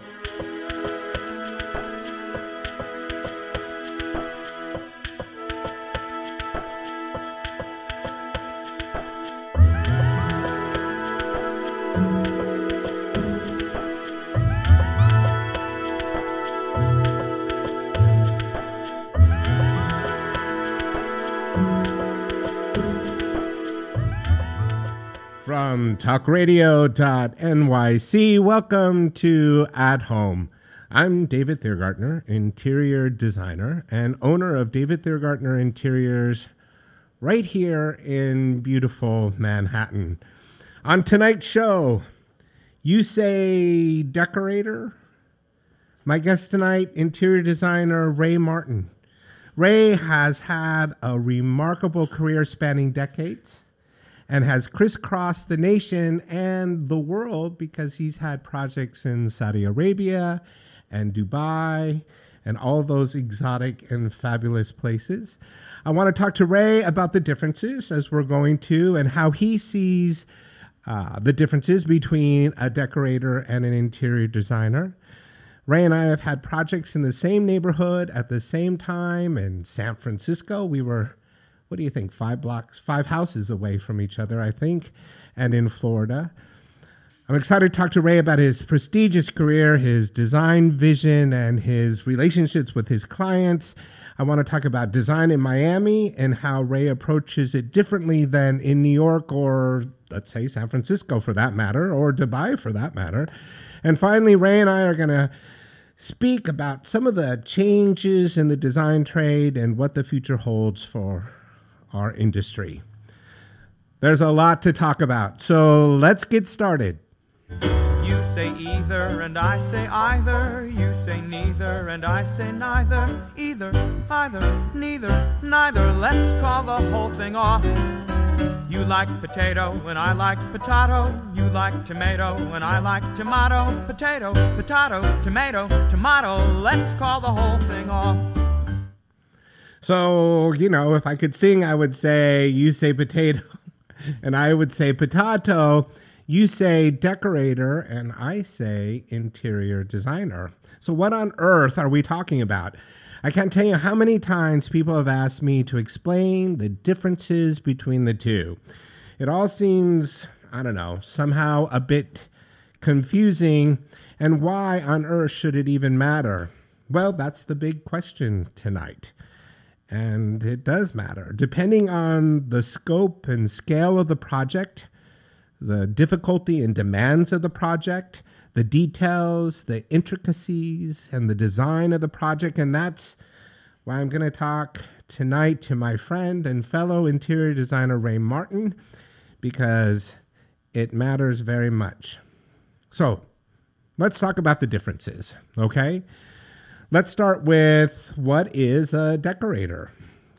you From talkradio.nyc, welcome to At Home. I'm David Thiergartner, interior designer and owner of David Thiergartner Interiors right here in beautiful Manhattan. On tonight's show, you say decorator? My guest tonight, interior designer Ray Martin. Ray has had a remarkable career spanning decades and has crisscrossed the nation and the world because he's had projects in Saudi Arabia and Dubai and all those exotic and fabulous places. I want to talk to Ray about the differences as we're going to and how he sees uh, the differences between a decorator and an interior designer. Ray and I have had projects in the same neighborhood at the same time in San Francisco. We were what do you think? Five blocks, five houses away from each other, I think, and in Florida. I'm excited to talk to Ray about his prestigious career, his design vision, and his relationships with his clients. I want to talk about design in Miami and how Ray approaches it differently than in New York or, let's say, San Francisco for that matter, or Dubai for that matter. And finally, Ray and I are going to speak about some of the changes in the design trade and what the future holds for our industry. There's a lot to talk about, so let's get started. You say either, and I say either. You say neither, and I say neither. Either, either, neither, neither. Let's call the whole thing off. You like potato, and I like potato. You like tomato, and I like tomato. Potato, potato, tomato, tomato. Let's call the whole thing off. So, you know, if I could sing, I would say, you say potato, and I would say potato. You say decorator, and I say interior designer. So, what on earth are we talking about? I can't tell you how many times people have asked me to explain the differences between the two. It all seems, I don't know, somehow a bit confusing. And why on earth should it even matter? Well, that's the big question tonight. And it does matter. Depending on the scope and scale of the project, the difficulty and demands of the project, the details, the intricacies, and the design of the project. And that's why I'm going to talk tonight to my friend and fellow interior designer Ray Martin, because it matters very much. So let's talk about the differences, okay? Let's start with what is a decorator?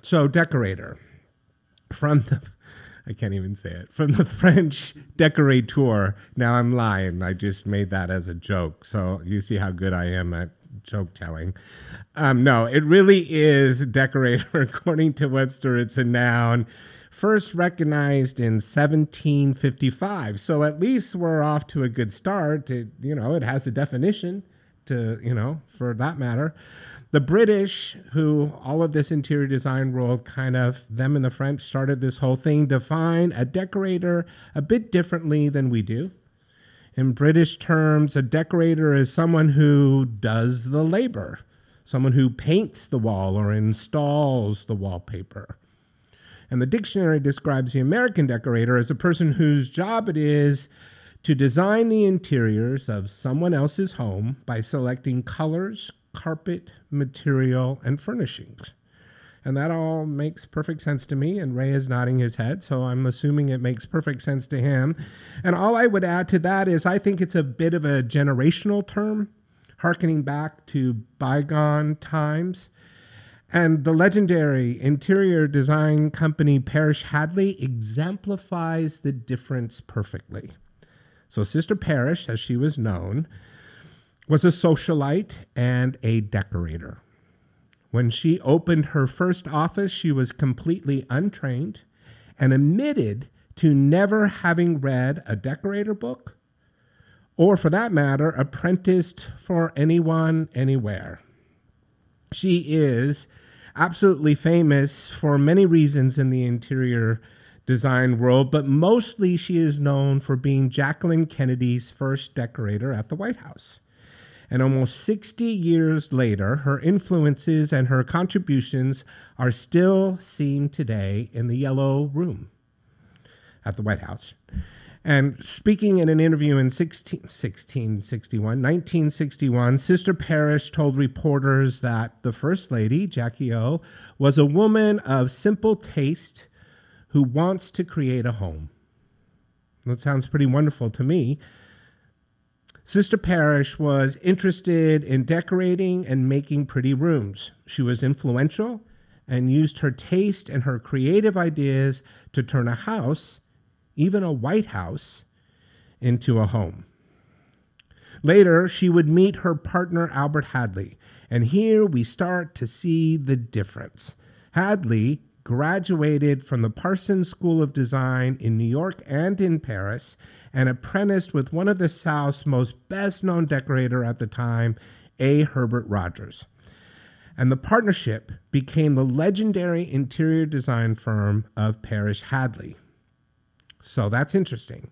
So, decorator from the I can't even say it from the French decorateur. Now I'm lying. I just made that as a joke. So you see how good I am at joke telling. Um, no, it really is decorator. According to Webster, it's a noun first recognized in 1755. So at least we're off to a good start. It, you know, it has a definition to, you know, for that matter. The British, who all of this interior design world kind of, them and the French started this whole thing, define a decorator a bit differently than we do. In British terms, a decorator is someone who does the labor, someone who paints the wall or installs the wallpaper. And the dictionary describes the American decorator as a person whose job it is to design the interiors of someone else's home by selecting colors, carpet, material, and furnishings. And that all makes perfect sense to me. And Ray is nodding his head, so I'm assuming it makes perfect sense to him. And all I would add to that is I think it's a bit of a generational term, harkening back to bygone times. And the legendary interior design company Parish Hadley exemplifies the difference perfectly. So, Sister Parish, as she was known, was a socialite and a decorator. When she opened her first office, she was completely untrained and admitted to never having read a decorator book or for that matter, apprenticed for anyone, anywhere. She is absolutely famous for many reasons in the interior design world, but mostly she is known for being Jacqueline Kennedy's first decorator at the White House. And almost 60 years later, her influences and her contributions are still seen today in the Yellow Room at the White House. And speaking in an interview in 16, 1661, 1961, Sister Parish told reporters that the First Lady, Jackie O, was a woman of simple taste who wants to create a home. That sounds pretty wonderful to me. Sister Parish was interested in decorating and making pretty rooms. She was influential and used her taste and her creative ideas to turn a house even a White House, into a home. Later, she would meet her partner, Albert Hadley, and here we start to see the difference. Hadley graduated from the Parsons School of Design in New York and in Paris and apprenticed with one of the South's most best known decorator at the time, A. Herbert Rogers. And the partnership became the legendary interior design firm of Parish Hadley. So that's interesting.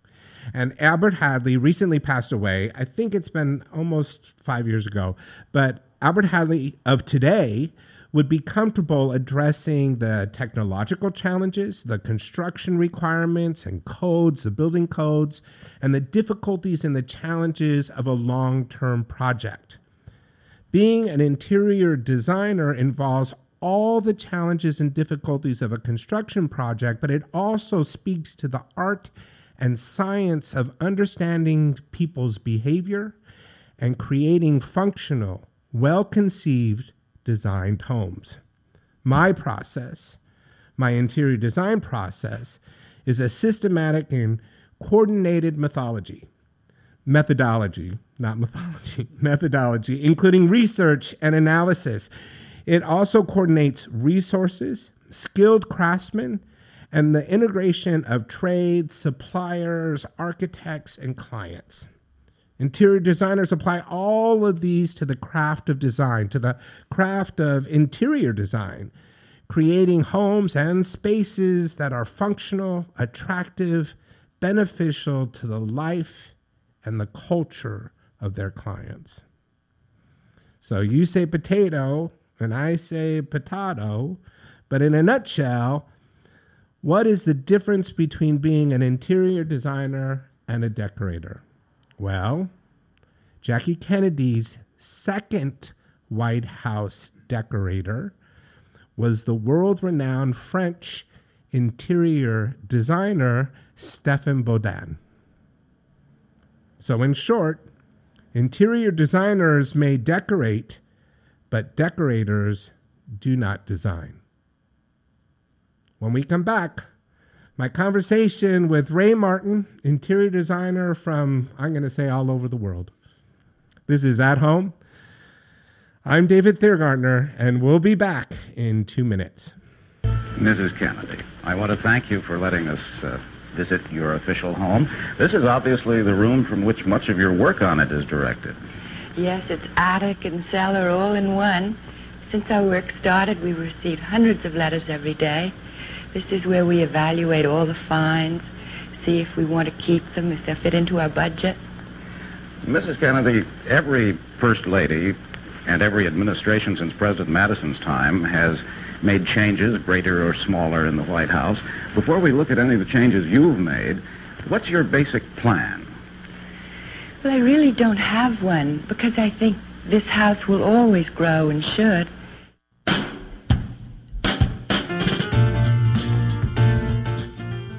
And Albert Hadley recently passed away. I think it's been almost five years ago. But Albert Hadley of today would be comfortable addressing the technological challenges, the construction requirements and codes, the building codes, and the difficulties and the challenges of a long term project. Being an interior designer involves all the challenges and difficulties of a construction project, but it also speaks to the art and science of understanding people's behavior and creating functional, well conceived, designed homes. My process, my interior design process, is a systematic and coordinated mythology. Methodology, not mythology, methodology, including research and analysis it also coordinates resources, skilled craftsmen, and the integration of trade, suppliers, architects, and clients. Interior designers apply all of these to the craft of design, to the craft of interior design, creating homes and spaces that are functional, attractive, beneficial to the life and the culture of their clients. So you say potato, and I say potato, but in a nutshell, what is the difference between being an interior designer and a decorator? Well, Jackie Kennedy's second White House decorator was the world renowned French interior designer Stéphane Boudin. So, in short, interior designers may decorate but decorators do not design. When we come back, my conversation with Ray Martin, interior designer from, I'm going to say, all over the world. This is At Home. I'm David Thiergartner, and we'll be back in two minutes. Mrs. Kennedy, I want to thank you for letting us uh, visit your official home. This is obviously the room from which much of your work on it is directed. Yes, it's attic and cellar all in one. Since our work started, we've received hundreds of letters every day. This is where we evaluate all the finds, see if we want to keep them, if they fit into our budget. Mrs. Kennedy, every First Lady and every administration since President Madison's time has made changes, greater or smaller, in the White House. Before we look at any of the changes you've made, what's your basic plan? Well, I really don't have one because I think this house will always grow and should.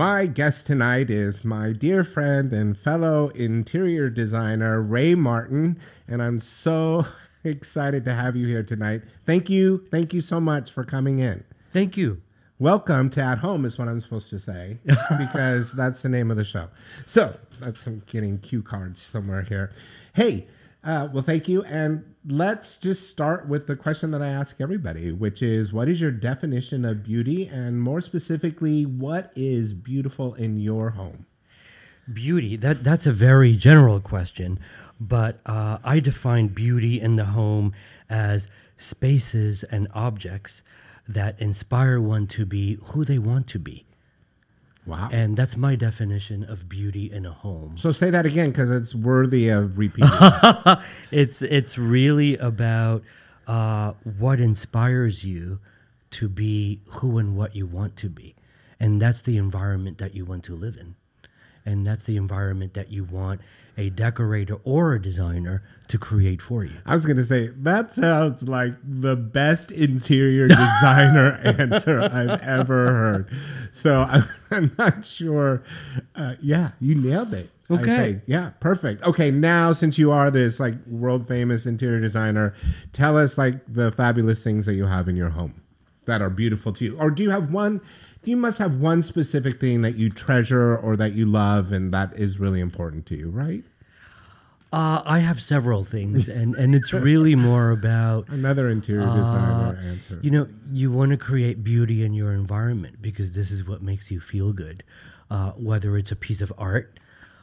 My guest tonight is my dear friend and fellow interior designer, Ray Martin, and I'm so excited to have you here tonight. Thank you. Thank you so much for coming in. Thank you. Welcome to At Home, is what I'm supposed to say, because that's the name of the show. So, that's I'm getting cue cards somewhere here. Hey, uh, well, thank you. And let's just start with the question that I ask everybody, which is what is your definition of beauty? And more specifically, what is beautiful in your home? Beauty, that, that's a very general question, but uh, I define beauty in the home as spaces and objects that inspire one to be who they want to be. Wow. And that's my definition of beauty in a home. So say that again because it's worthy of repeating. it's it's really about uh, what inspires you to be who and what you want to be, and that's the environment that you want to live in, and that's the environment that you want a decorator or a designer to create for you. I was going to say that sounds like the best interior designer answer I've ever heard. So I'm, I'm not sure. Uh, yeah, you nailed it. Okay. Yeah, perfect. Okay, now since you are this like world famous interior designer, tell us like the fabulous things that you have in your home that are beautiful to you. Or do you have one? You must have one specific thing that you treasure or that you love and that is really important to you, right? Uh, I have several things, and, and it's really more about another interior uh, designer answer. You know, you want to create beauty in your environment because this is what makes you feel good. Uh, whether it's a piece of art,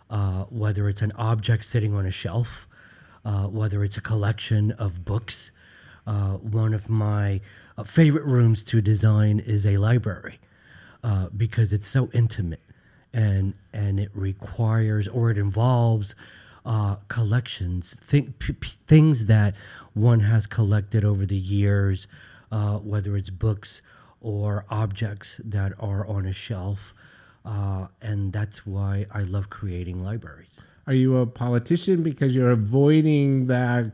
uh, whether it's an object sitting on a shelf, uh, whether it's a collection of books. Uh, one of my favorite rooms to design is a library because it's so intimate and and it requires or it involves uh, collections, th- p- p- things that one has collected over the years, uh, whether it's books or objects that are on a shelf. Uh, and that's why I love creating libraries. Are you a politician because you're avoiding that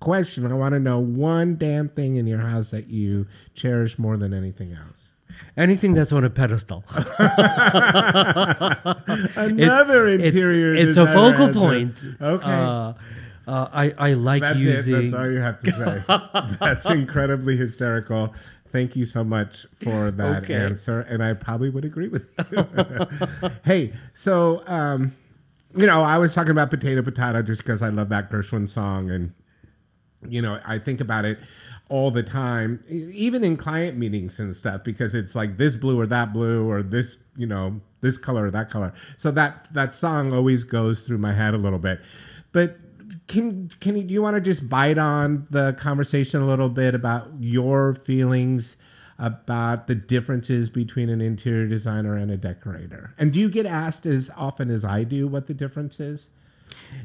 question? I want to know one damn thing in your house that you cherish more than anything else. Anything that's on a pedestal. Another it's, interior. It's, it's a focal point. Okay. Uh, uh, I, I like that's using. It. That's all you have to say. that's incredibly hysterical. Thank you so much for that okay. answer, and I probably would agree with you. hey, so um, you know, I was talking about potato potato just because I love that Gershwin song, and you know, I think about it all the time, even in client meetings and stuff, because it's like this blue or that blue or this, you know, this color or that color. So that that song always goes through my head a little bit. But can can you, do you want to just bite on the conversation a little bit about your feelings about the differences between an interior designer and a decorator? And do you get asked as often as I do what the difference is?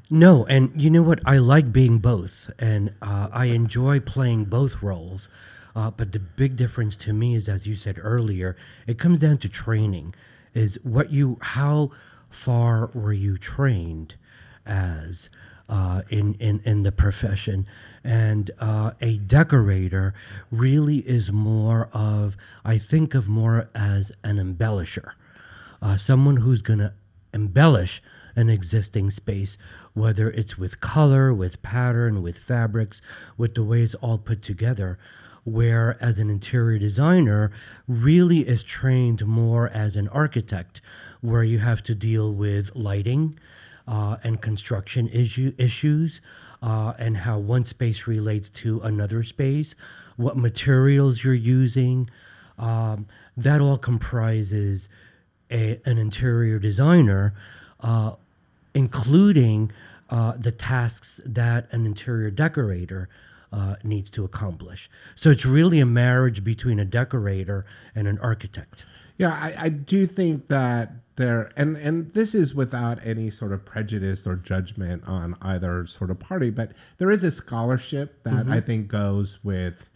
No, and you know what? I like being both, and uh, I enjoy playing both roles. Uh, but the big difference to me is, as you said earlier, it comes down to training. Is what you how far were you trained as uh, in in in the profession? And uh, a decorator really is more of I think of more as an embellisher, uh, someone who's going to embellish an existing space, whether it's with color, with pattern, with fabrics, with the way it's all put together. Where, as an interior designer, really is trained more as an architect, where you have to deal with lighting uh, and construction issue, issues, uh, and how one space relates to another space, what materials you're using. Um, that all comprises a, an interior designer, uh, including uh, the tasks that an interior decorator uh, needs to accomplish. So it's really a marriage between a decorator and an architect. Yeah, I, I do think that there, and and this is without any sort of prejudice or judgment on either sort of party, but there is a scholarship that Mhm. I think goes with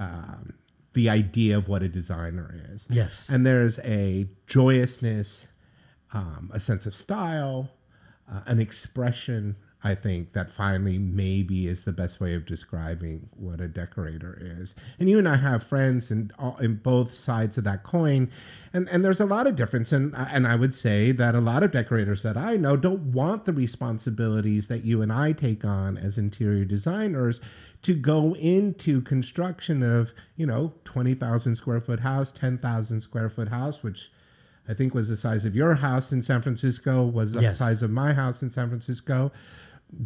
um, the idea of what a designer is. Yes. and there's a joyousness, um, a sense of style, uh, an expression. I think that finally maybe is the best way of describing what a decorator is. And you and I have friends in all, in both sides of that coin, and and there's a lot of difference. And and I would say that a lot of decorators that I know don't want the responsibilities that you and I take on as interior designers to go into construction of you know twenty thousand square foot house, ten thousand square foot house, which I think was the size of your house in San Francisco, was the Yes. size of my house in San Francisco.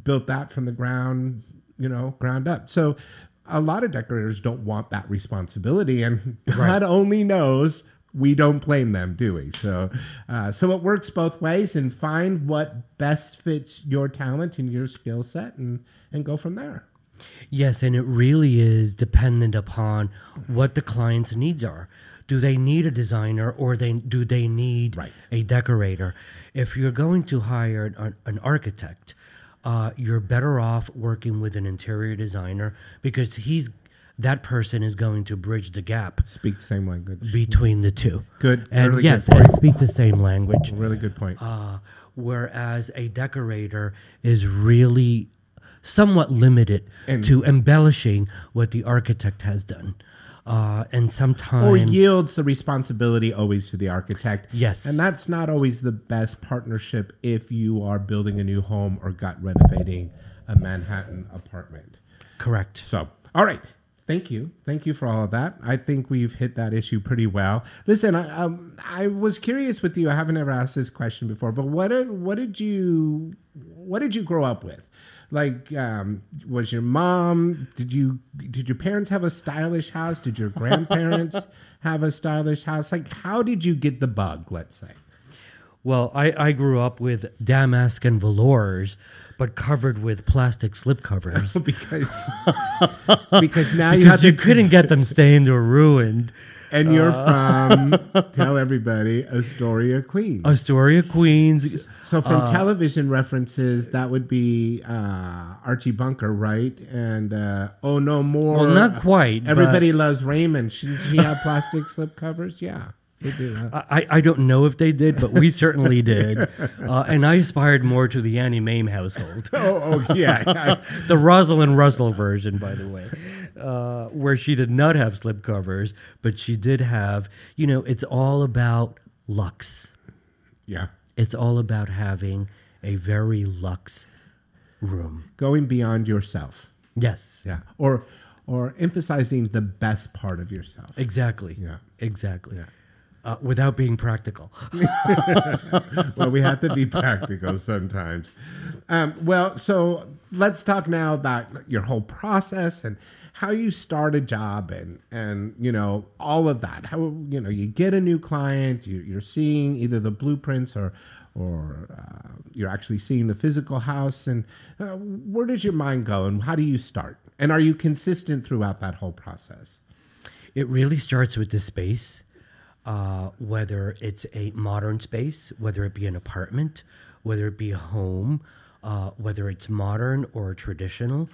Built that from the ground, you know, ground up. So a lot of decorators don't want that responsibility, and God Right. only knows we don't blame them, do we? So, uh, so it works both ways, and find what best fits your talent and your skill set, and and go from there. Yes, and it really is dependent upon what the client's needs are. Do they need a designer or they do they need a decorator? If you're going to hire an, an architect, uh, you're better off working with an interior designer because he's that person is going to bridge the gap. Speak the same language between the two. Good, and really good yes, point. and speak the same language. Really good point. Uh, whereas a decorator is really somewhat limited And- to embellishing what the architect has done. Uh, and sometimes or yields the responsibility always to the architect. Yes. And that's not always the best partnership if you are building a new home or gut renovating a Manhattan apartment. Correct. So, all right. Thank you. Thank you for all of that. I think we've hit that issue pretty well. Listen, I, um, I was curious with you. I haven't ever asked this question before, but what did what did you what did you grow up with? Like, um, was your mom? Did you did your parents have a stylish house? Did your grandparents have a stylish house? Like, how did you get the bug? Let's say. Well, I, I grew up with damask and velours, but covered with plastic slip covers. because because now you Because you to- couldn't get them stained or ruined. And you're Uh, from tell everybody Astoria, Queens. Astoria, Queens. So from Uh, television references, that would be uh, Archie Bunker, right? And uh, oh no more. Well, not quite, Everybody loves Raymond. Shouldn't she have plastic slip covers? Yeah, they do. huh? I, I don't know if they did, but we certainly did. Uh, and I aspired more to the Auntie Mame household. Oh, oh, yeah. the Rosalind Russell version, by the way, uh, where she did not have slipcovers, but she did have, you know, it's all about lux. Yeah. It's all about having a very lux room. Going beyond yourself. Yes. Yeah. Or or emphasizing the best part of yourself. Exactly. Yeah. Exactly. Uh, without being practical. well, we have to be practical sometimes. Um, well, so let's talk now about your whole process and how you start a job and and you know all of that. How you know you get a new client, you, you're seeing either the blueprints or or uh, you're actually seeing the physical house, and uh, where does your mind go, and how do you start? And are you consistent throughout that whole process? It really starts with the space, uh, whether it's a modern space, whether it be an apartment, whether it be a home, uh, whether it's modern or traditional.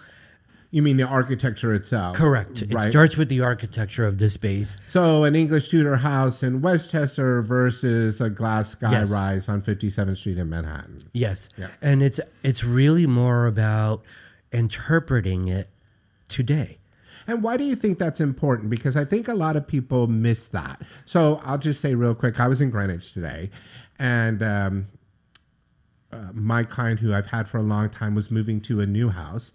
You mean the architecture itself? Correct. It starts with the architecture of the space. So an English Tudor house in Westchester versus a glass sky Yes. rise on 57th Street in Manhattan. Yes. Yeah. And it's it's really more about interpreting it today. And why do you think that's important? Because I think a lot of people miss that. So I'll just say real quick I was in Greenwich today, and um, uh, my client who I've had for a long time was moving to a new house.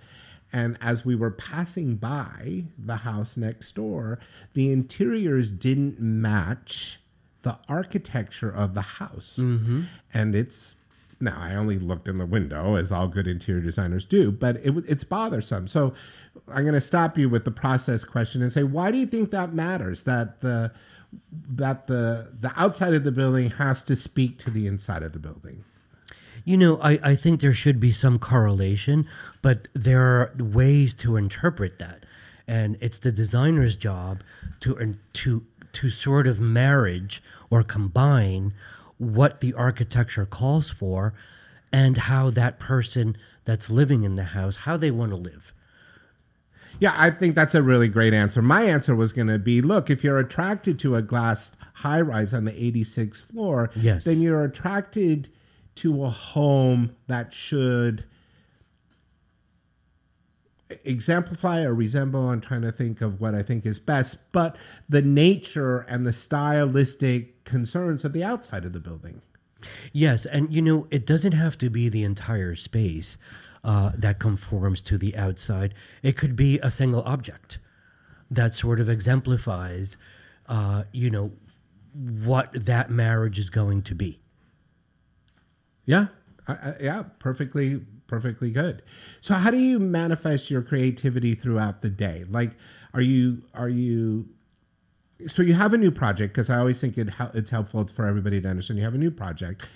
And as we were passing by the house next door, the interiors didn't match the architecture of the house. Mhm. And it's now I only looked in the window as all good interior designers do, but it, it's bothersome. So I'm going to stop you with the process question and say, why do you think that matters? That the that the the outside of the building has to speak to the inside of the building. You know, I, I think there should be some correlation, but there are ways to interpret that. And it's the designer's job to to to sort of marriage or combine what the architecture calls for and how that person that's living in the house, how they want to live. Yeah, I think that's a really great answer. My answer was going to be look, if you're attracted to a glass high rise on the 86th floor, Yes. then you're attracted to a home that should exemplify or resemble i'm trying to think of what i think is best but the nature and the stylistic concerns of the outside of the building Yes, and you know, it doesn't have to be the entire space uh, that conforms to the outside. It could be a single object that sort of exemplifies, uh, you know, what that marriage is going to be. Yeah, yeah, perfectly, perfectly good. So, how do you manifest your creativity throughout the day? Like, are you are you? So you have a new project because I always think it it's helpful for everybody to understand. You have a new project.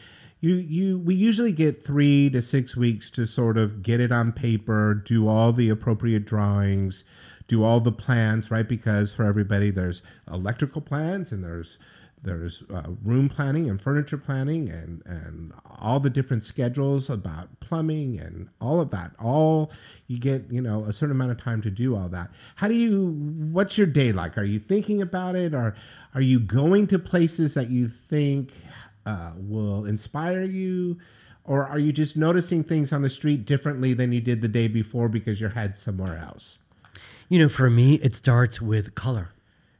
You you we usually get three to six weeks to sort of get it on paper, do all the appropriate drawings, do all the plans, right? Because for everybody, there's electrical plans and there's there's uh, room planning and furniture planning and and all the different schedules about plumbing and all of that. All you get you know a certain amount of time to do all that. How do you what's your day like? Are you thinking about it? Or are you going to places that you think uh, will inspire you? Or are you just noticing things on the street differently than you did the day before because your head's somewhere else? You know, for me, it starts with color.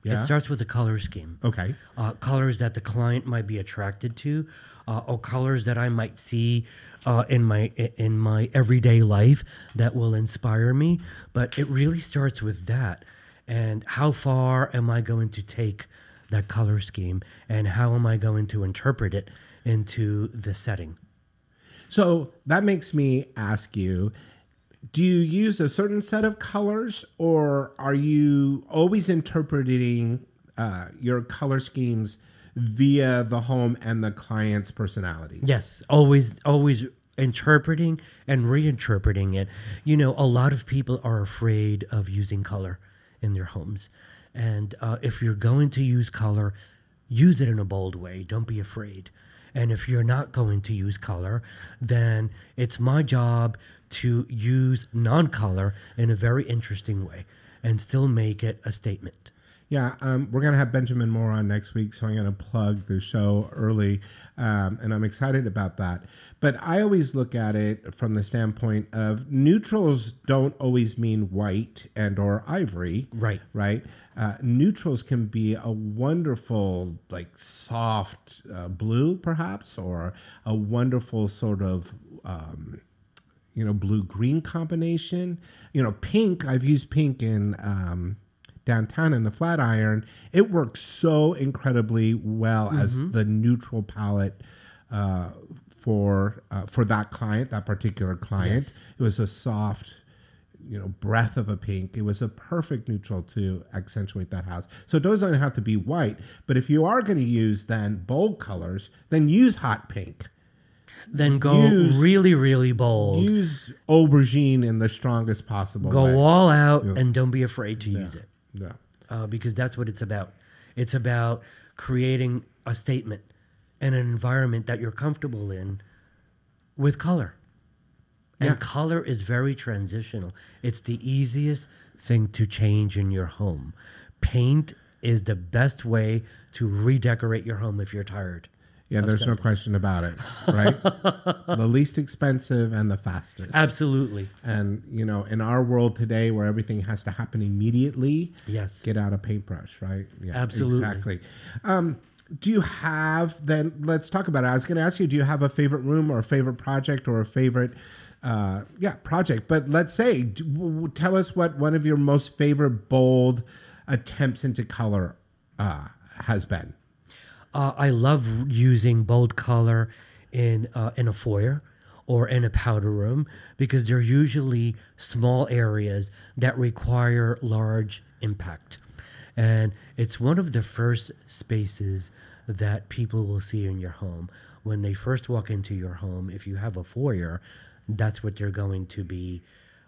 Yeah? It starts with the color scheme. Okay. Uh, colors that the client might be attracted to, uh, or colors that I might see uh, in my in my everyday life that will inspire me. But it really starts with that, and how far am I going to take that color scheme, and how am I going to interpret it into the setting? So that makes me ask you do you use a certain set of colors or are you always interpreting uh, your color schemes via the home and the client's personality? Yes, always, always interpreting and reinterpreting it. You know, a lot of people are afraid of using color in their homes. And uh, if you're going to use color, use it in a bold way. Don't be afraid. And if you're not going to use color, then it's my job to use non color in a very interesting way and still make it a statement. Yeah, um, we're going to have Benjamin Moore on next week, so I'm going to plug the show early, um, and I'm excited about that. But I always look at it from the standpoint of neutrals don't always mean white and or ivory, right? Right. Uh, neutrals can be a wonderful, like soft uh, blue, perhaps, or a wonderful sort of. Um, you know, blue green combination. You know, pink. I've used pink in um, downtown in the Flatiron. It works so incredibly well as Mhm. the neutral palette uh, for uh, for that client, that particular client. Yes. It was a soft, you know, breath of a pink. It was a perfect neutral to accentuate that house. So it doesn't have to be white. But if you are going to use then bold colors, then use hot pink. Then go Use- really, really bold. Use aubergine in the strongest possible Go way. all out Yeah. and don't be afraid to use it. Yeah. Uh, because that's what it's about. It's about creating a statement and an environment that you're comfortable in with color. And Yeah. color is very transitional. It's the easiest thing to change in your home. Paint is the best way to redecorate your home if you're tired. Yeah, there's no question about it, right? the least expensive and the fastest. Absolutely. And you know, in our world today, where everything has to happen immediately, Yes. get out a paintbrush, right? Yeah, Absolutely. exactly. Um, do you have then? Let's talk about it. I was going to ask you, do you have a favorite room or a favorite project or a favorite? Uh, yeah, project. But let's say, d- w- w- tell us what one of your most favorite bold attempts into color uh, has been. Uh, I love using bold color in uh, in a foyer or in a powder room because they're usually small areas that require large impact, and it's one of the first spaces that people will see in your home when they first walk into your home. If you have a foyer, that's what they're going to be.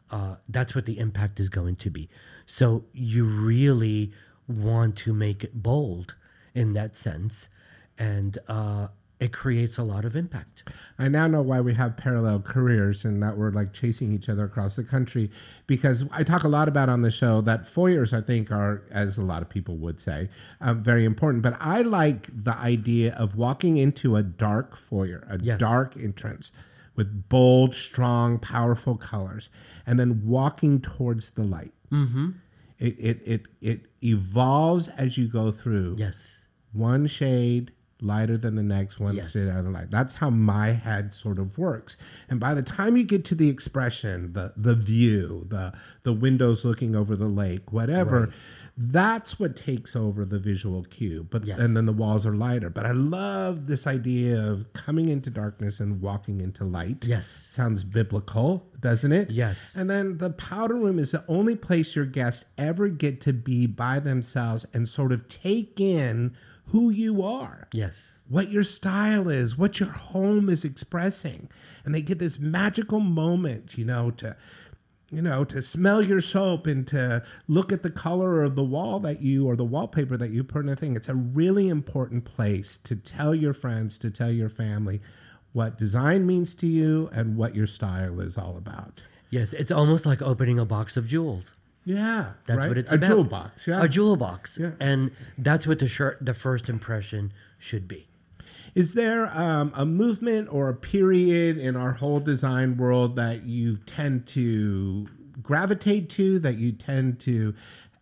Uh, that's what the impact is going to be. So you really want to make it bold in that sense, and uh, it creates a lot of impact. I now know why we have parallel careers and that we're like chasing each other across the country because I talk a lot about on the show that foyers, I think, are, as a lot of people would say, um, very important. But I like the idea of walking into a dark foyer, a Yes. dark entrance with bold, strong, powerful colors, and then walking towards the light. Mm-hmm. It, it, it, it evolves as you go through. Yes. One shade lighter than the next, one Yes. shade out of light. That's how my head sort of works. And by the time you get to the expression, the the view, the the windows looking over the lake, whatever, Right. that's what takes over the visual cue. But Yes. and then the walls are lighter. But I love this idea of coming into darkness and walking into light. Yes. Sounds biblical, doesn't it? Yes. And then the powder room is the only place your guests ever get to be by themselves and sort of take in who you are, Yes. what your style is, what your home is expressing. And they get this magical moment, you know, to you know, to smell your soap and to look at the color of the wall that you or the wallpaper that you put in a thing. It's a really important place to tell your friends, to tell your family what design means to you and what your style is all about. Yes. It's almost like opening a box of jewels. Yeah, That's right? what it's a about. jewel box. Yeah, A jewel box. Yeah. And that's what the shirt, the first impression should be. Is there um, a movement or a period in our whole design world that you tend to gravitate to, that you tend to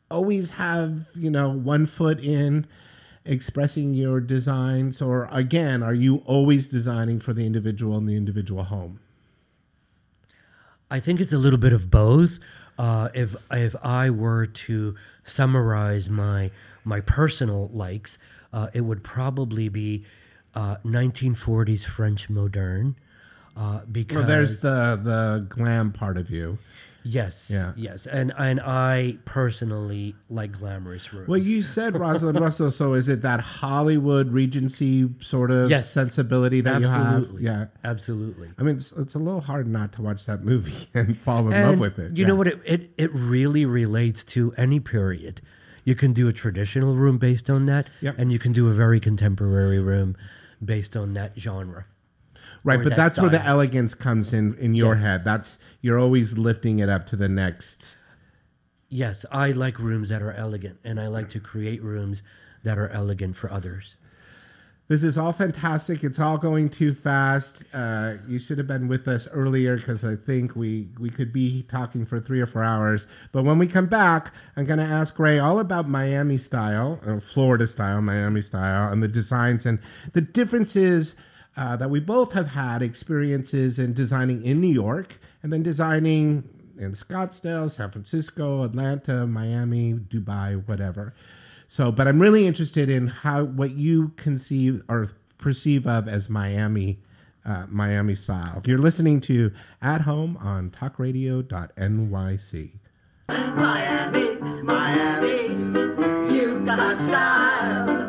always have, you know, one foot in expressing your designs? Or again, are you always designing for the individual and the individual home? I think it's a little bit of both. Uh, if if I were to summarize my my personal likes, uh, it would probably be uh, 1940s French modern. Uh, because Well, there's the, the glam part of you. Yes, Yeah. yes, and and I personally like glamorous rooms. Well, you said Rosalind Russell, so is it that Hollywood Regency sort of Yes. sensibility that absolutely, you have? Yeah. absolutely. I mean, it's, it's a little hard not to watch that movie and fall in And love with it. You Yeah. know what? It, it it really relates to any period. You can do a traditional room based on that, Yep. and you can do a very contemporary room based on that genre. Right, but that that's where the elegance comes in in your Yes. head. That's you're always lifting it up to the next. Yes, I like rooms that are elegant, and I like to create rooms that are elegant for others. This is all fantastic. It's all going too fast. Uh, you should have been with us earlier because I think we we could be talking for three or four hours. But when we come back, I'm going to ask Ray all about Miami style, or Florida style, Miami style, and the designs and the differences uh, that we both have had experiences in designing in New York and then designing in Scottsdale, San Francisco, Atlanta, Miami, Dubai, whatever. So, but I'm really interested in how what you conceive or perceive of as Miami, uh, Miami style. You're listening to At Home on TalkRadio.nyc. Miami, Miami, you got style.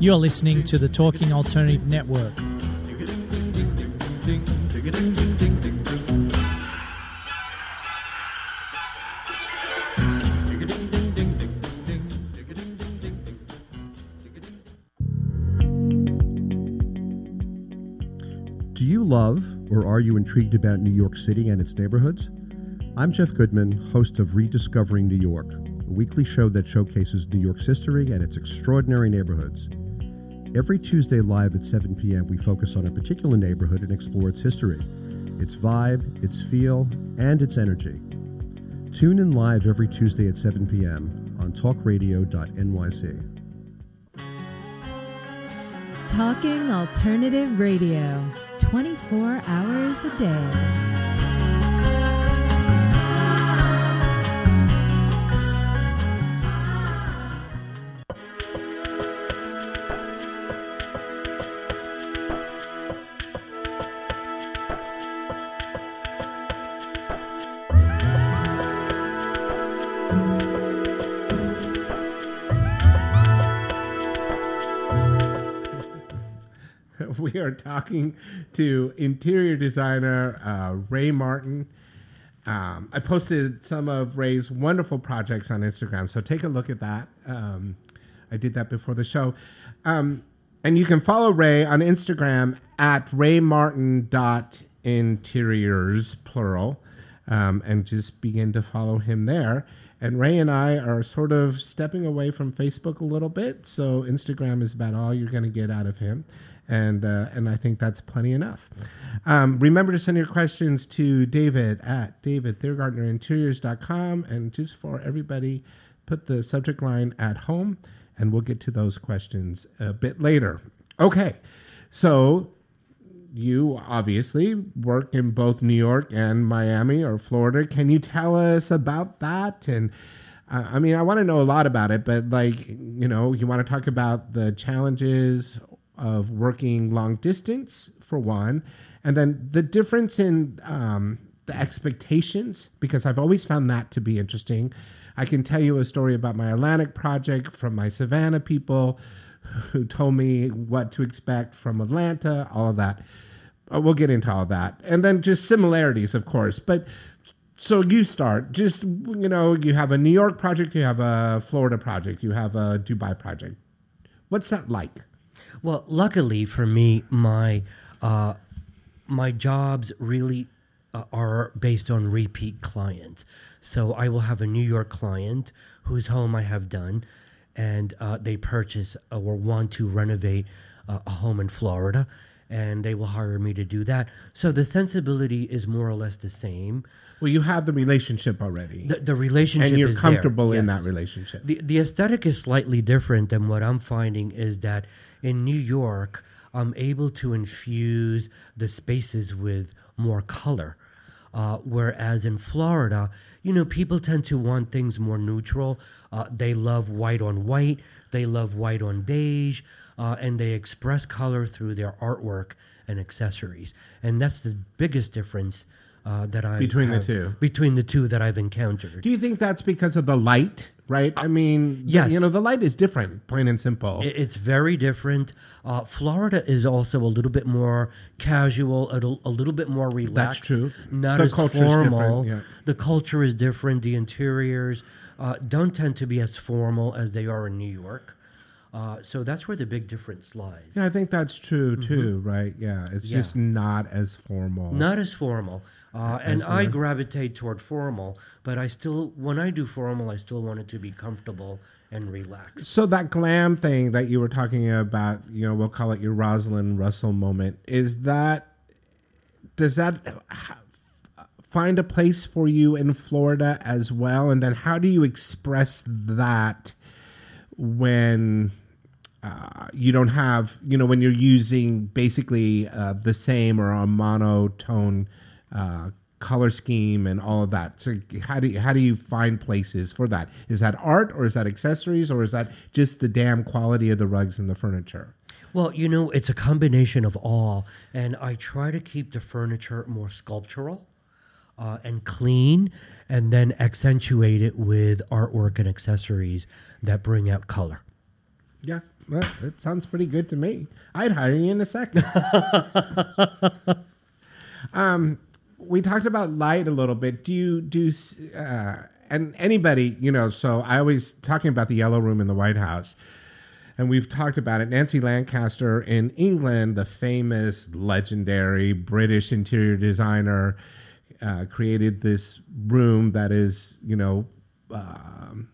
You're listening to the Talking Alternative Network. Do you love or are you intrigued about New York City and its neighborhoods? I'm Jeff Goodman, host of Rediscovering New York, a weekly show that showcases New York's history and its extraordinary neighborhoods. Every Tuesday live at 7 p.m., we focus on a particular neighborhood and explore its history, its vibe, its feel, and its energy. Tune in live every Tuesday at 7 p.m. on talkradio.nyc. Talking Alternative Radio, 24 hours a day. we are talking to interior designer uh, Ray Martin. Um, I posted some of Ray's wonderful projects on Instagram, so take a look at that. Um, I did that before the show. Um, and you can follow Ray on Instagram at raymartin.interiors, plural, um, and just begin to follow him there. And Ray and I are sort of stepping away from Facebook a little bit, so Instagram is about all you're going to get out of him and uh, and I think that's plenty enough. Um, remember to send your questions to David at davidthiergartnerinteriors.com, and just for everybody, put the subject line at home, and we'll get to those questions a bit later. Okay, so you obviously work in both New York and Miami or Florida. Can you tell us about that and? Uh, I mean, I want to know a lot about it, but like, you know, you want to talk about the challenges of working long distance for one, and then the difference in um, the expectations because I've always found that to be interesting. I can tell you a story about my Atlanta project from my Savannah people who told me what to expect from Atlanta, all of that. Uh, we'll get into all that. And then just similarities, of course. But so you start just, you know, you have a New York project, you have a Florida project, you have a Dubai project. What's that like? Well, luckily for me, my uh, my jobs really uh, are based on repeat clients. So I will have a New York client whose home I have done, and uh, they purchase or want to renovate uh, a home in Florida, and they will hire me to do that. So the sensibility is more or less the same. Well, you have the relationship already. The, the relationship, and you're is there, comfortable in yes. that relationship. The the aesthetic is slightly different than what I'm finding is that in New York, I'm able to infuse the spaces with more color. Uh, whereas in Florida, you know, people tend to want things more neutral. Uh, they love white on white, they love white on beige, uh, and they express color through their artwork and accessories. And that's the biggest difference uh, that I Between the two. between the two that I've encountered. Do you think that's because of the light, right? I mean, the- yes. you know, the light is different, plain and simple. It's very different. Uh, Florida is also a little bit more casual, a, little- a little bit more relaxed. That's true. Not The as culture is different, formal. yeah. The culture is different. The interiors uh, don't tend to be as formal as they are in New York. Uh, so that's where the big difference lies. yeah, I think that's true too, right? Yeah, it's Mm-hmm. Yeah. just not as formal. Not as formal. Uh, and I gravitate toward formal, but I still, when I do formal, I still want it to be comfortable and relaxed. So that glam thing that you were talking about, you know, we'll call it your Rosalind Russell moment. Is that does that find a place for you in Florida as well? And then how do you express that when uh, you don't have, you know, when you're using basically uh, the same or a monotone uh, color scheme and all of that. So how do you, how do you find places for that? Is that art or is that accessories or is that just the damn quality of the rugs and the furniture? Well, you know, it's a combination of all, and I try to keep the furniture more sculptural uh, and clean, and then accentuate it with artwork and accessories that bring out color. Yeah, well, it sounds pretty good to me. I'd hire you in a second. um, we talked about light a little bit. Do you do uh, and anybody you know? So I always talking about the yellow room in the White House, and we've talked about it. Nancy Lancaster in England, the famous, legendary British interior designer, uh, created this room that is you know. Um,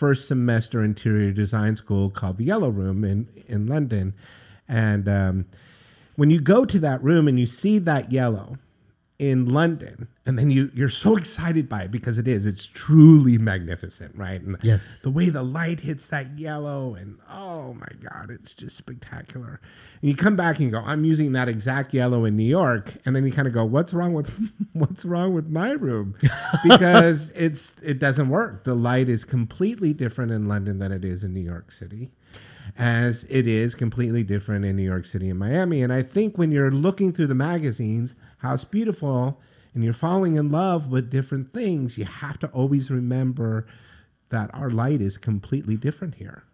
first semester interior design school called the Yellow Room in in London, and um, when you go to that room and you see that yellow in London, and then you you're so excited by it because it is it's truly magnificent, right? And Yes. the way the light hits that yellow, and oh my god, it's just spectacular. And you come back and you go, I'm using that exact yellow in New York, and then you kind of go, what's wrong with what's wrong with my room? Because it's it doesn't work. The light is completely different in London than it is in New York City as it is completely different in New York City and Miami. And I think when you're looking through the magazines, House Beautiful, and you're falling in love with different things, you have to always remember that our light is completely different here.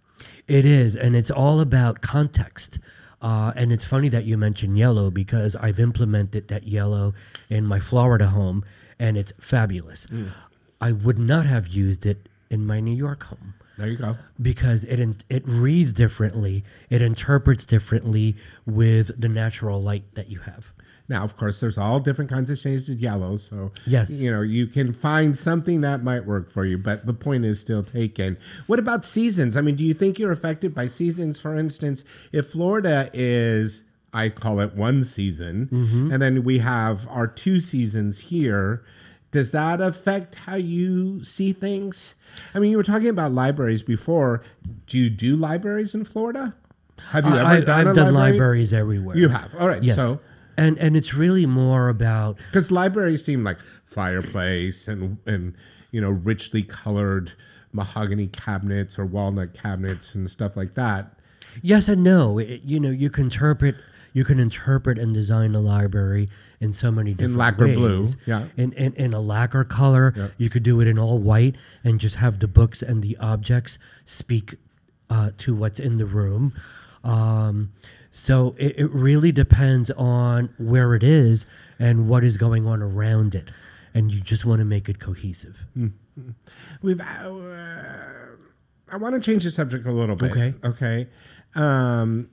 It is, and it's all about context. Uh, and it's funny that you mentioned yellow because I've implemented that yellow in my Florida home, and it's fabulous. Mm. I would not have used it in my New York home. There you go. Because it in, it reads differently, it interprets differently with the natural light that you have. Now, of course, there's all different kinds of shades of yellow. So, Yes. you know, you can find something that might work for you, but the point is still taken. What about seasons? I mean, do you think you're affected by seasons? For instance, if Florida is, I call it one season, Mhm. and then we have our two seasons here, does that affect how you see things? I mean, you were talking about libraries before. Do you do libraries in Florida? Have you ever I, done I've done library? libraries everywhere. You have. All right. Yes. So and and it's really more about because libraries seem like fireplace and and you know richly colored mahogany cabinets or walnut cabinets and stuff like that. Yes and no. It- you know, you can interpret you can interpret and design a library in so many different in lacquer ways. blue, yeah. In, in in a lacquer color. You could do it in all white and just have the books and the objects speak uh, to what's in the room. Um, so it, it really depends on where it is and what is going on around it, and you just want to make it cohesive. Mhm. We've. Uh, I want to change the subject a little bit. Okay. Okay. Um,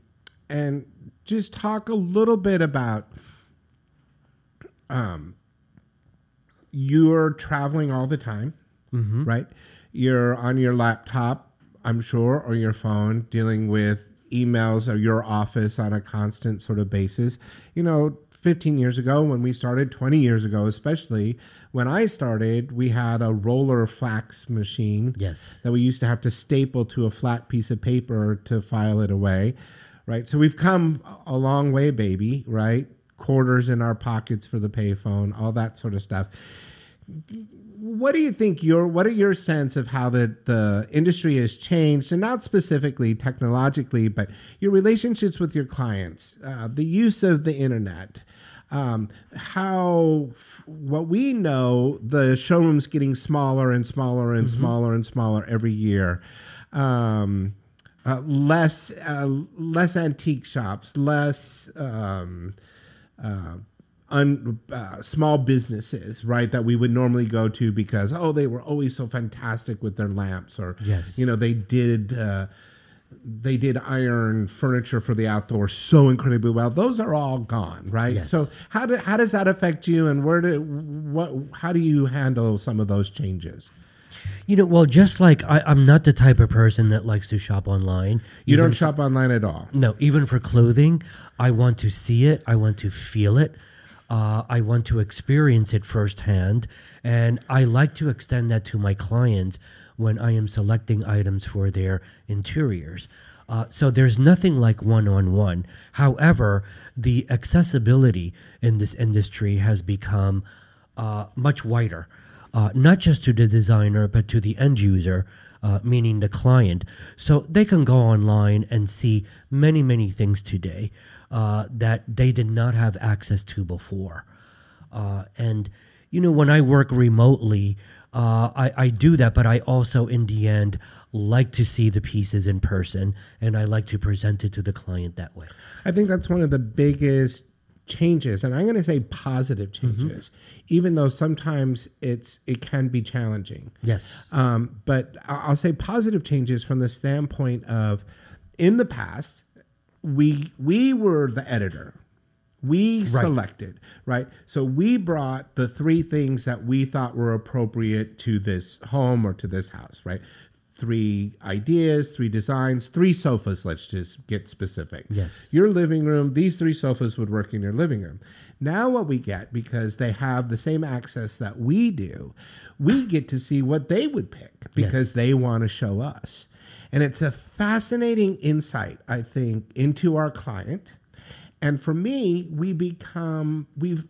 and just talk a little bit about. Um, you're traveling all the time, Mhm. right? You're on your laptop, I'm sure, or your phone, dealing with emails or your office on a constant sort of basis. You know, 15 years ago when we started, 20 years ago especially, when I started, we had a roller fax machine Yes. that we used to have to staple to a flat piece of paper to file it away, right? So we've come a long way, baby, right? Quarters in our pockets for the payphone, all that sort of stuff. What do you think your what are your sense of how the, the industry has changed and not specifically technologically, but your relationships with your clients, uh, the use of the internet, um, how f- what we know the showrooms getting smaller and smaller and Mhm. smaller and smaller every year. Um, uh, less uh, less antique shops, less um, uh, un, uh, small businesses, right? That we would normally go to because oh, they were always so fantastic with their lamps, or Yes. you know, they did. Uh, they did iron furniture for the outdoor so incredibly well. Those are all gone, right? Yes. So how do, how does that affect you, and where do what how do you handle some of those changes? You know, well, just like I, I'm not the type of person that likes to shop online. You don't shop online at all. No, even for clothing, I want to see it. I want to feel it. Uh, I want to experience it firsthand, and I like to extend that to my clients when I am selecting items for their interiors. Uh, so there's nothing like one-on-one. However, the accessibility in this industry has become uh, much wider uh, not just to the designer, but to the end user, uh, meaning the client. So they can go online and see many, many things today uh, that they did not have access to before. Uh, and, you know, when I work remotely, uh, I, I do that, but I also, in the end, like to see the pieces in person and I like to present it to the client that way. I think that's one of the biggest changes, and I'm going to say positive Mm-hmm. changes, even though sometimes it's it can be challenging. Yes. Um, but I'll say positive changes from the standpoint of, in the past, we we were the editor. We Right. selected, right? So we brought the three things that we thought were appropriate to this home or to this house, right? three ideas, three designs, three sofas. Let's just get specific. Yes. Your living room, these three sofas would work in your living room. Now, what we get, because they have the same access that we do, we get to see what they would pick because Yes. they want to show us. And it's a fascinating insight, I think, into our client. And for me, we become, we've,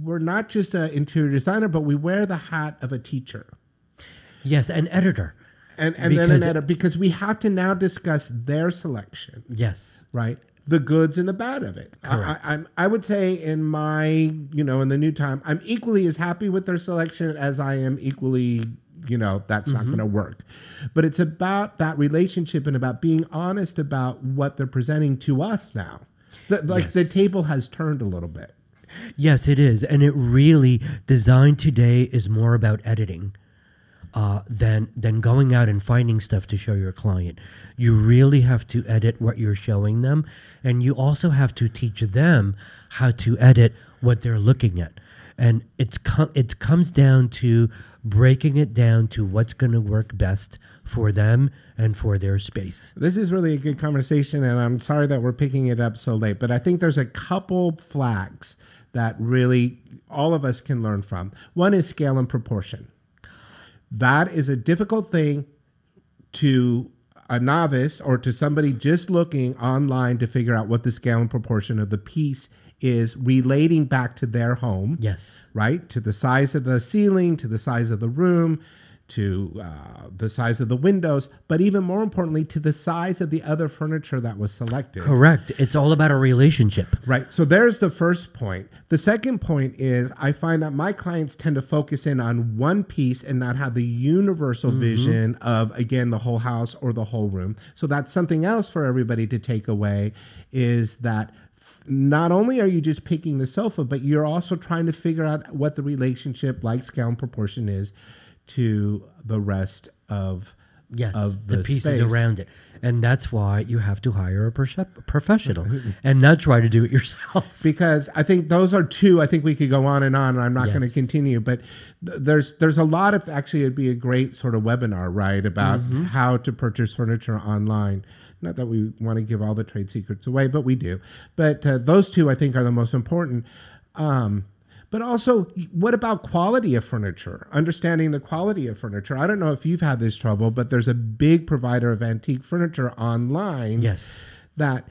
we're not just an interior designer, but we wear the hat of a teacher. Yes, an editor. And, and then an editor, because we have to now discuss their selection. Yes. Right? The goods and the bad of it. Correct. I, I'm, I would say in my, you know, in the new time, I'm equally as happy with their selection as I am equally, you know, that's not Mhm. going to work. But it's about that relationship and about being honest about what they're presenting to us now. The, like the table has turned a little bit. Yes, it is. And it really, design today is more about editing uh, than, than going out and finding stuff to show your client. You really have to edit what you're showing them. And you also have to teach them how to edit what they're looking at. And it's com- it comes down to breaking it down to what's going to work best for them and for their space. This is really a good conversation, and I'm sorry that we're picking it up so late, but I think there's a couple flags that really all of us can learn from. One is scale and proportion. That is a difficult thing to a novice or to somebody just looking online to figure out what the scale and proportion of the piece is relating back to their home. Yes. Right? To the size of the ceiling, to the size of the room, to uh, the size of the windows, but even more importantly, to the size of the other furniture that was selected. Correct. It's all about a relationship. Right. So there's the first point. The second point is I find that my clients tend to focus in on one piece and not have the universal Mhm. vision of, again, the whole house or the whole room. So that's something else for everybody to take away is that not only are you just picking the sofa, but you're also trying to figure out what the relationship, like scale and proportion, is to the rest of Yes, of the, the, pieces space. around it, and that's why you have to hire a percep- professional and not try to do it yourself. because I think those are two. I think we could go on and on. And I'm not going to continue, but th- there's there's a lot of actually it'd be a great sort of webinar, right, about Mhm. how to purchase furniture online. Not that we want to give all the trade secrets away, but we do. But uh, those two I think are the most important. Um, but also, what about quality of furniture? Understanding the quality of furniture. I don't know if you've had this trouble, but there's a big provider of antique furniture online. Yes. That,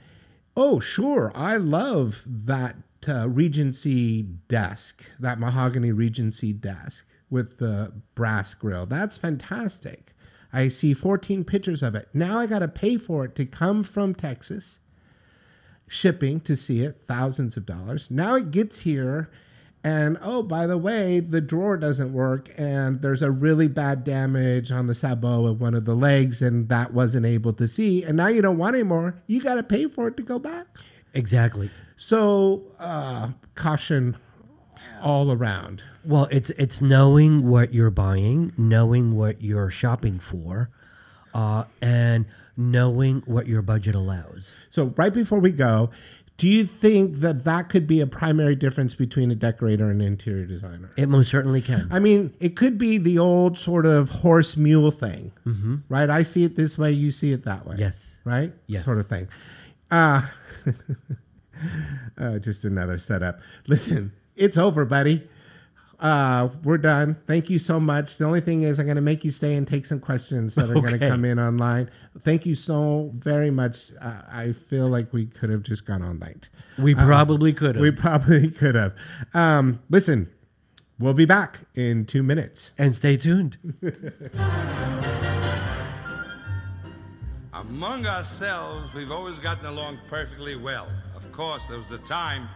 oh, sure, I love that uh, Regency desk, that mahogany Regency desk with the brass grill. That's fantastic. I see 14 pictures of it. Now I got to pay for it to come from Texas shipping to see it, thousands of dollars. Now it gets here, and oh, by the way, the drawer doesn't work, and there's a really bad damage on the sabot of one of the legs, and that wasn't able to see. And now you don't want anymore. You got to pay for it to go back. Exactly. So, uh, caution all around. Well, it's it's knowing what you're buying, knowing what you're shopping for, uh, and knowing what your budget allows. So, right before we go, do you think that that could be a primary difference between a decorator and an interior designer? It most certainly can. I mean, it could be the old sort of horse mule thing, Mhm. right? I see it this way, you see it that way. Yes. Right? Yes. Sort of thing. Uh, uh, just another setup. Listen, it's over, buddy. Uh, we're done. Thank you so much. The only thing is, I'm going to make you stay and take some questions that are going to come in online. Thank you so very much. Uh, I feel like we could have just gone all night. We Uh, probably could have. We probably could have. Um, listen, we'll be back in two minutes. And stay tuned. Among ourselves, we've always gotten along perfectly well. Of course, there was the time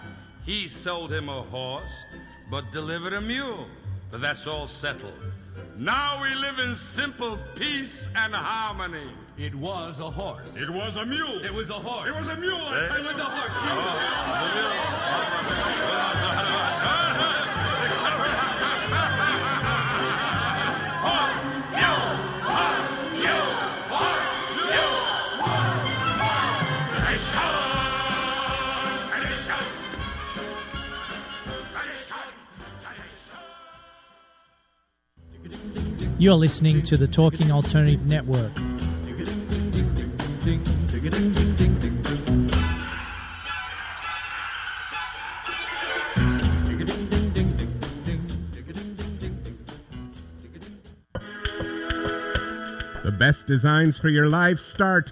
he sold him a horse, but delivered a mule. But that's all settled. Now we live in simple peace and harmony. It was a horse. It was a mule. It was a horse. It was a mule. It was a horse. You're listening to the Talking Alternative Network. The best designs for your life start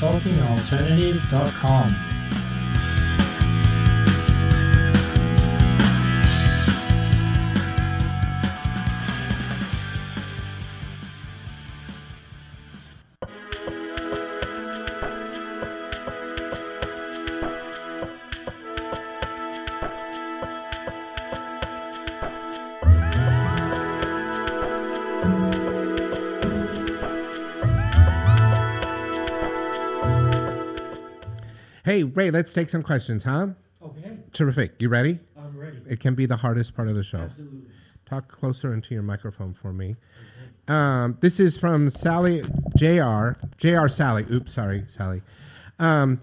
TalkingAlternative.com. Ray, let's take some questions, huh? Okay. Terrific. You ready? I'm ready. It can be the hardest part of the show. Absolutely. Talk closer into your microphone for me. Um, this is from Sally Jr. Jr. Sally. Oops, sorry, Sally. Um,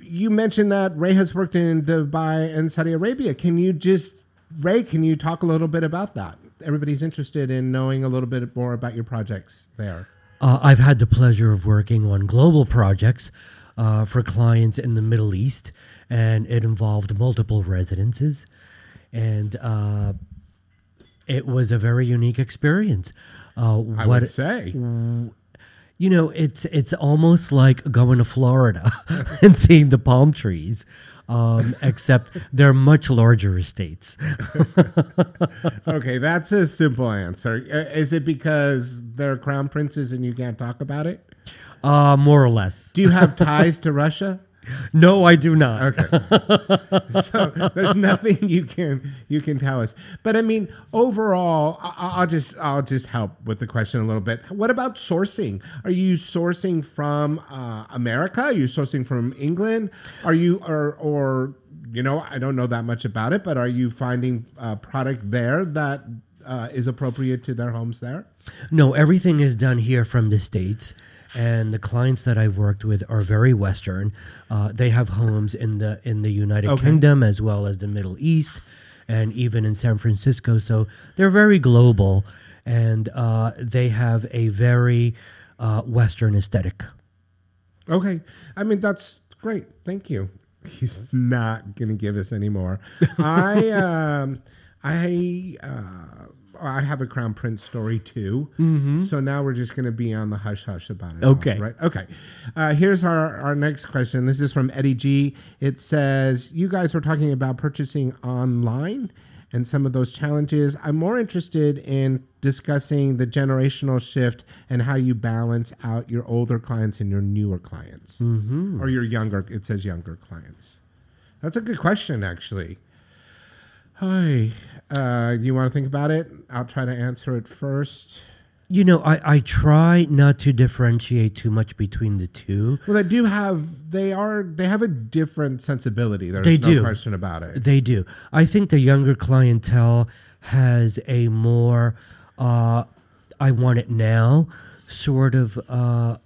you mentioned that Ray has worked in Dubai and Saudi Arabia. Can you just, Ray? Can you talk a little bit about that? Everybody's interested in knowing a little bit more about your projects there. Uh, I've had the pleasure of working on global projects uh, for clients in the Middle East, and it involved multiple residences, and uh, it was a very unique experience. Uh, I would say. You know, it's it's almost like going to Florida and seeing the palm trees, um, except they're much larger estates. okay, that's a simple answer. Uh, Is it because they're crown princes and you can't talk about it? Uh, more or less. Do you have ties to Russia? No, I do not. Okay. so there's nothing you can you can tell us. But I mean, overall, I- I'll just I'll just help with the question a little bit. What about sourcing? Are you sourcing from uh, America? Are you sourcing from England? Are you or or you know I don't know that much about it, but are you finding uh, product there that uh, is appropriate to their homes there? No, everything is done here from the States. And the clients that I've worked with are very Western. Uh, they have homes in the in the United Okay. Kingdom as well as the Middle East, and even in San Francisco. So they're very global, and uh, they have a very uh, Western aesthetic. Okay. I mean, that's great. Thank you. He's not going to give us any more. I, um, I, uh, I have a Crown Prince story too. Mhm. So now we're just going to be on the hush hush about it. Okay. Right. Okay. Uh, here's our, our next question. This is from Eddie G. It says, You guys were talking about purchasing online and some of those challenges. I'm more interested in discussing the generational shift and how you balance out your older clients and your newer clients, Mhm. or your younger. It says younger clients. That's a good question, actually. Hi, uh, you want to think about it? I'll try to answer it first. You know, I, I try not to differentiate too much between the two. Well, they do have. They are. They have a different sensibility. There's they no do. question about it. They do. I think the younger clientele has a more uh, I want it now sort of uh,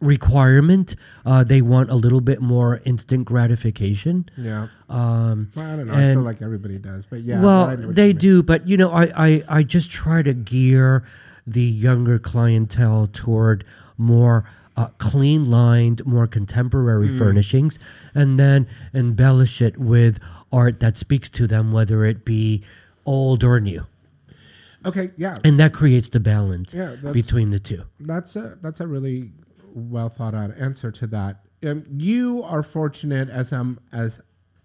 requirement. Uh, they want a little bit more instant gratification. Yeah. Um, Well, I don't know. I feel like everybody does, but yeah. Well, but I know what they do, but you know, I, I, I just try to gear the younger clientele toward more uh, clean lined, more contemporary Mm. furnishings, and then embellish it with art that speaks to them, whether it be old or new. Okay, yeah. And that creates the balance Yeah, between the two. That's a that's a really well thought out answer to that. Um, you are fortunate, as am as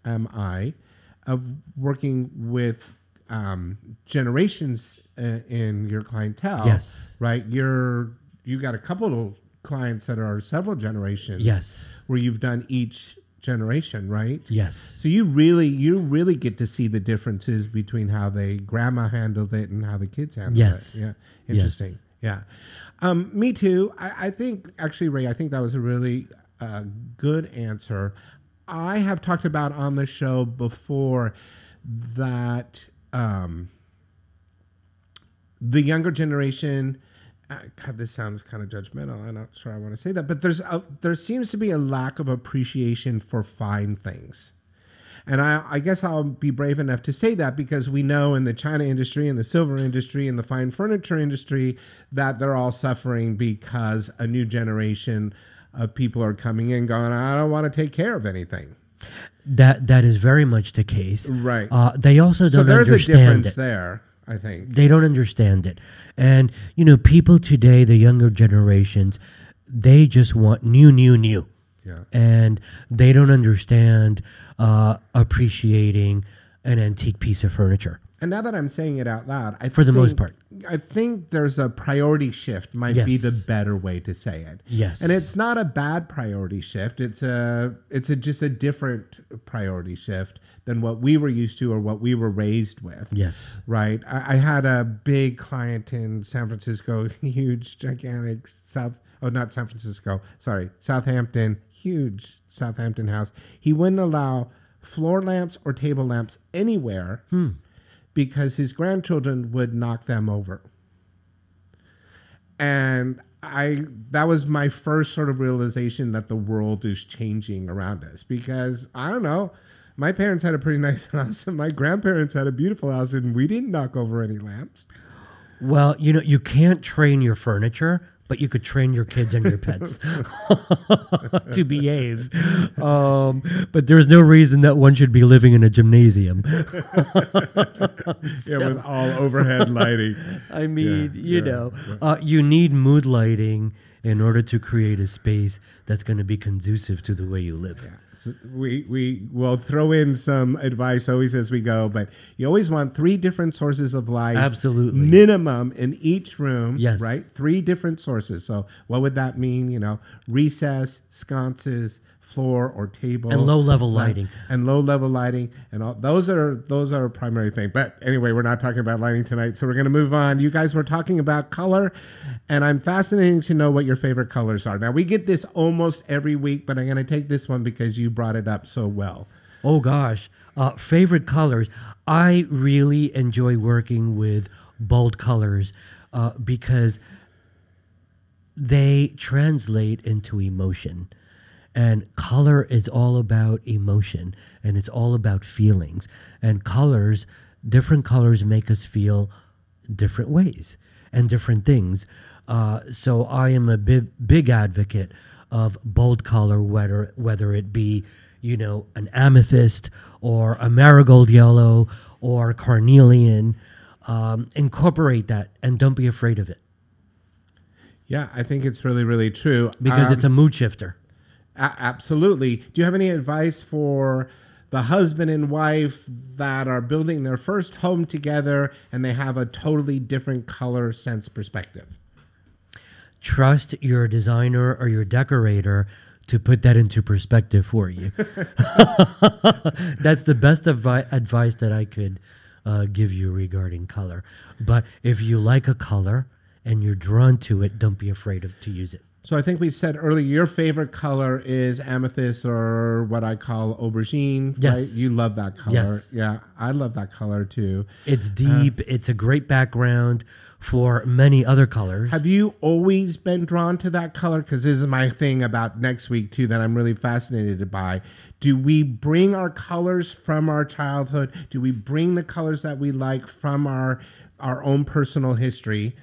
am I, of working with um, generations uh, in your clientele. Yes. right. You're you got a couple of clients that are several generations. Yes. where you've done each generation, right? Yes. So you really you really get to see the differences between how they grandma handled it and how the kids handled Yes. it. Yeah, Yes. interesting. Yeah, um, me too. I, I think actually, Ray, I think that was a really uh, good answer. I have talked about on the show before that um, the younger generation. Uh, God, this sounds kind of judgmental. I'm not sure I want to say that, but there's a, there seems to be a lack of appreciation for fine things. And I, I guess I'll be brave enough to say that because we know in the China industry, and the silver industry, and the fine furniture industry that they're all suffering because a new generation of people are coming in going, I don't want to take care of anything. That that is very much the case. Right. Uh, they also don't So there's a understand difference it. there, I think. They don't understand it. And you know, people today, the younger generations, they just want new, new, new. Yeah. And they don't understand uh, appreciating an antique piece of furniture. And now that I'm saying it out loud, I For the most part. I think there's a priority shift. Might be the better way to say it. Yes. and it's not a bad priority shift. It's a it's a just a different priority shift than what we were used to or what we were raised with. Yes. right. I, I had a big client in San Francisco, huge, gigantic South. Oh, not San Francisco. Sorry, Southampton. Huge Southampton house. He wouldn't allow floor lamps or table lamps anywhere Hmm. because his grandchildren would knock them over. And I that was my first sort of realization that the world is changing around us because I don't know. My parents had a pretty nice house and my grandparents had a beautiful house and we didn't knock over any lamps. Well, you know, you can't train your furniture, but you could train your kids and your pets to behave. Um, but there's no reason that one should be living in a gymnasium. Yeah, with all overhead lighting. I mean, Yeah, you yeah, know, yeah. uh, you need mood lighting in order to create a space that's going to be conducive to the way you live. So we we will throw in some advice always as we go, but you always want three different sources of light, Absolutely. minimum in each room. Yes. right, three different sources. So what would that mean? You know, recess, sconces, floor or table, And low-level Right. lighting. and low level lighting, and all those are those are a primary thing. But anyway, we're not talking about lighting tonight, so we're going to move on. You guys were talking about color, and I'm fascinated to know what your favorite colors are. Now we get this almost every week, but I'm going to take this one because you brought it up so well. Oh gosh, uh, favorite colors. I really enjoy working with bold colors uh, because they translate into emotion. And color is all about emotion and it's all about feelings. And colors, different colors make us feel different ways and different things. Uh, so I am a big, big advocate of bold color, whether whether it be you know an amethyst or a marigold yellow or carnelian. Um, incorporate that and don't be afraid of it Yeah, I think it's really, really true because it's a Um, mood shifter. A- absolutely. Do you have any advice for the husband and wife that are building their first home together and they have a totally different color sense perspective? trust your designer or your decorator to put that into perspective for you. That's the best advi- advice that I could uh, give you regarding color. But if you like a color and you're drawn to it, don't be afraid of to use it. So I think we said earlier your favorite color is amethyst or what I call aubergine. Yes. Right? You love that color. Yes. Yeah, I love that color too. It's Uh, deep. it's a great background for many other colors. Have you always been drawn to that color? Because this is my thing about next week too that I'm really fascinated by. Do we bring our colors from our childhood? Do we bring the colors that we like from our our own personal history?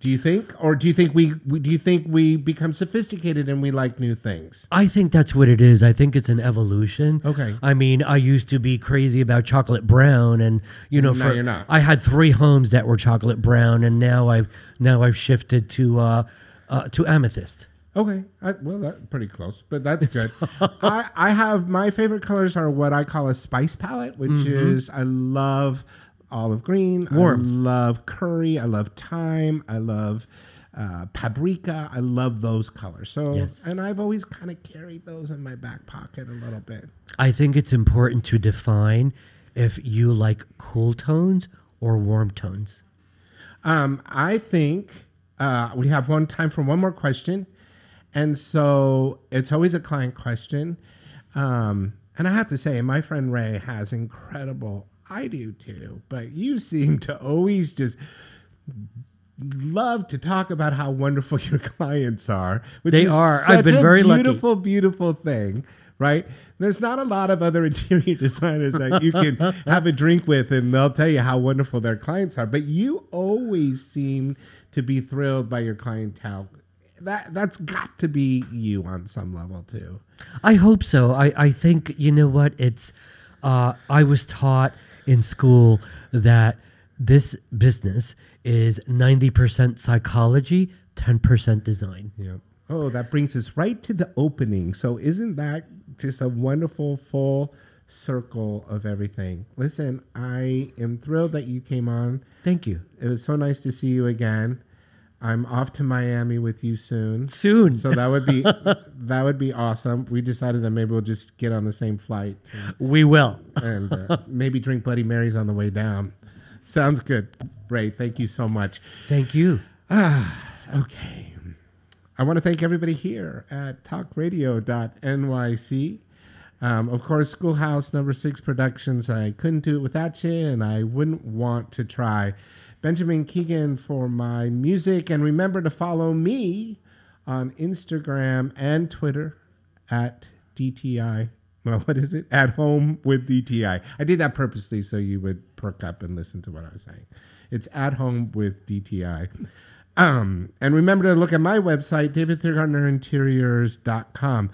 Do you think, or do you think we, we do you think we become sophisticated and we like new things? I think that's what it is. I think it's an evolution. Okay. I mean, I used to be crazy about chocolate brown, and you know, Now for, you're not. I had three homes that were chocolate brown, and now I've now I've shifted to uh, uh, to amethyst. Okay, I, well, that's pretty close, but that's good. I, I have my favorite colors are what I call a spice palette, which Mhm. is I love olive green, Warmth. I love curry, I love thyme, I love uh, paprika, I love those colors. So, Yes. and I've always kind of carried those in my back pocket a little bit. I think it's important to define if you like cool tones or warm tones. Um, I think uh, we have one time for one more question, and so it's always a client question. Um, and I have to say, my friend Ray has incredible. I do too, but you seem to always just love to talk about how wonderful your clients are. Which They are. I've been a very lucky. beautiful, beautiful thing. Right? There's not a lot of other interior designers that you can have a drink with and they'll tell you how wonderful their clients are. But you always seem to be thrilled by your clientele. That that's got to be you on some level too. I hope so. I, I think you know what it's. Uh, I was taught in school that this business is ninety percent psychology, ten percent design. Yeah. Oh, that brings us right to the opening. So isn't that just a wonderful full circle of everything? Listen, I am thrilled that you came on. Thank you. It was so nice to see you again. I'm off to Miami with you soon. Soon. So that would be that would be awesome. We decided that maybe we'll just get on the same flight. We will. and uh, maybe drink Bloody Marys on the way down. Sounds good. Ray, thank you so much. Thank you. Ah, okay. I want to thank everybody here at talkradio.nyc. Um, of course, Schoolhouse Number Six Productions. I couldn't do it without you, and I wouldn't want to try. Benjamin Keegan for my music, and remember to follow me on Instagram and Twitter at DTI. Well, what is it? At home with DTI. I did that purposely so you would perk up and listen to what I was saying. It's at home with DTI. Um, and remember to look at my website, davidthiergartnerinteriors.com.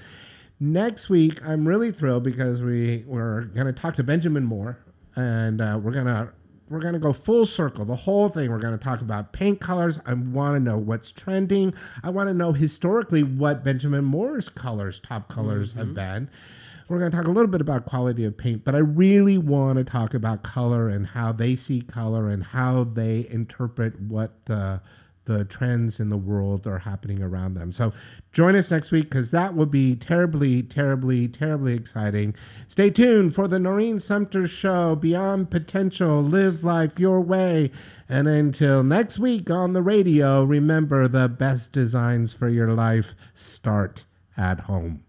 Next week, I'm really thrilled because we we're going to talk to Benjamin Moore, and uh, we're gonna we're gonna go full circle, the whole thing. We're gonna talk about paint colors. I want to know what's trending. I want to know historically what Benjamin Moore's colors, top colors, have mm-hmm. been. We're going to talk a little bit about quality of paint, but I really want to talk about color and how they see color and how they interpret what the the trends in the world are happening around them. So join us next week because that will be terribly, terribly, terribly exciting. Stay tuned for the Noreen Sumter Show, Beyond Potential, Live Life Your Way. And until next week on the radio, remember the best designs for your life start at home.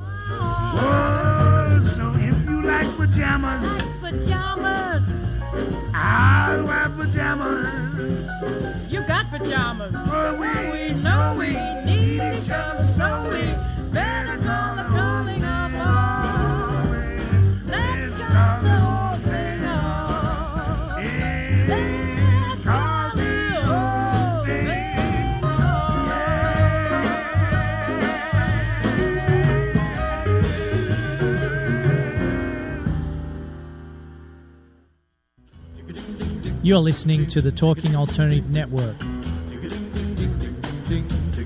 Oh, so if you like pajamas, like Pajamas. I'll wear pajamas. You pajamas. For we, we know we need each other so we better call the calling of all. Let's call the whole thing off. Let's call the whole thing You're listening to the Talking Alternative Network.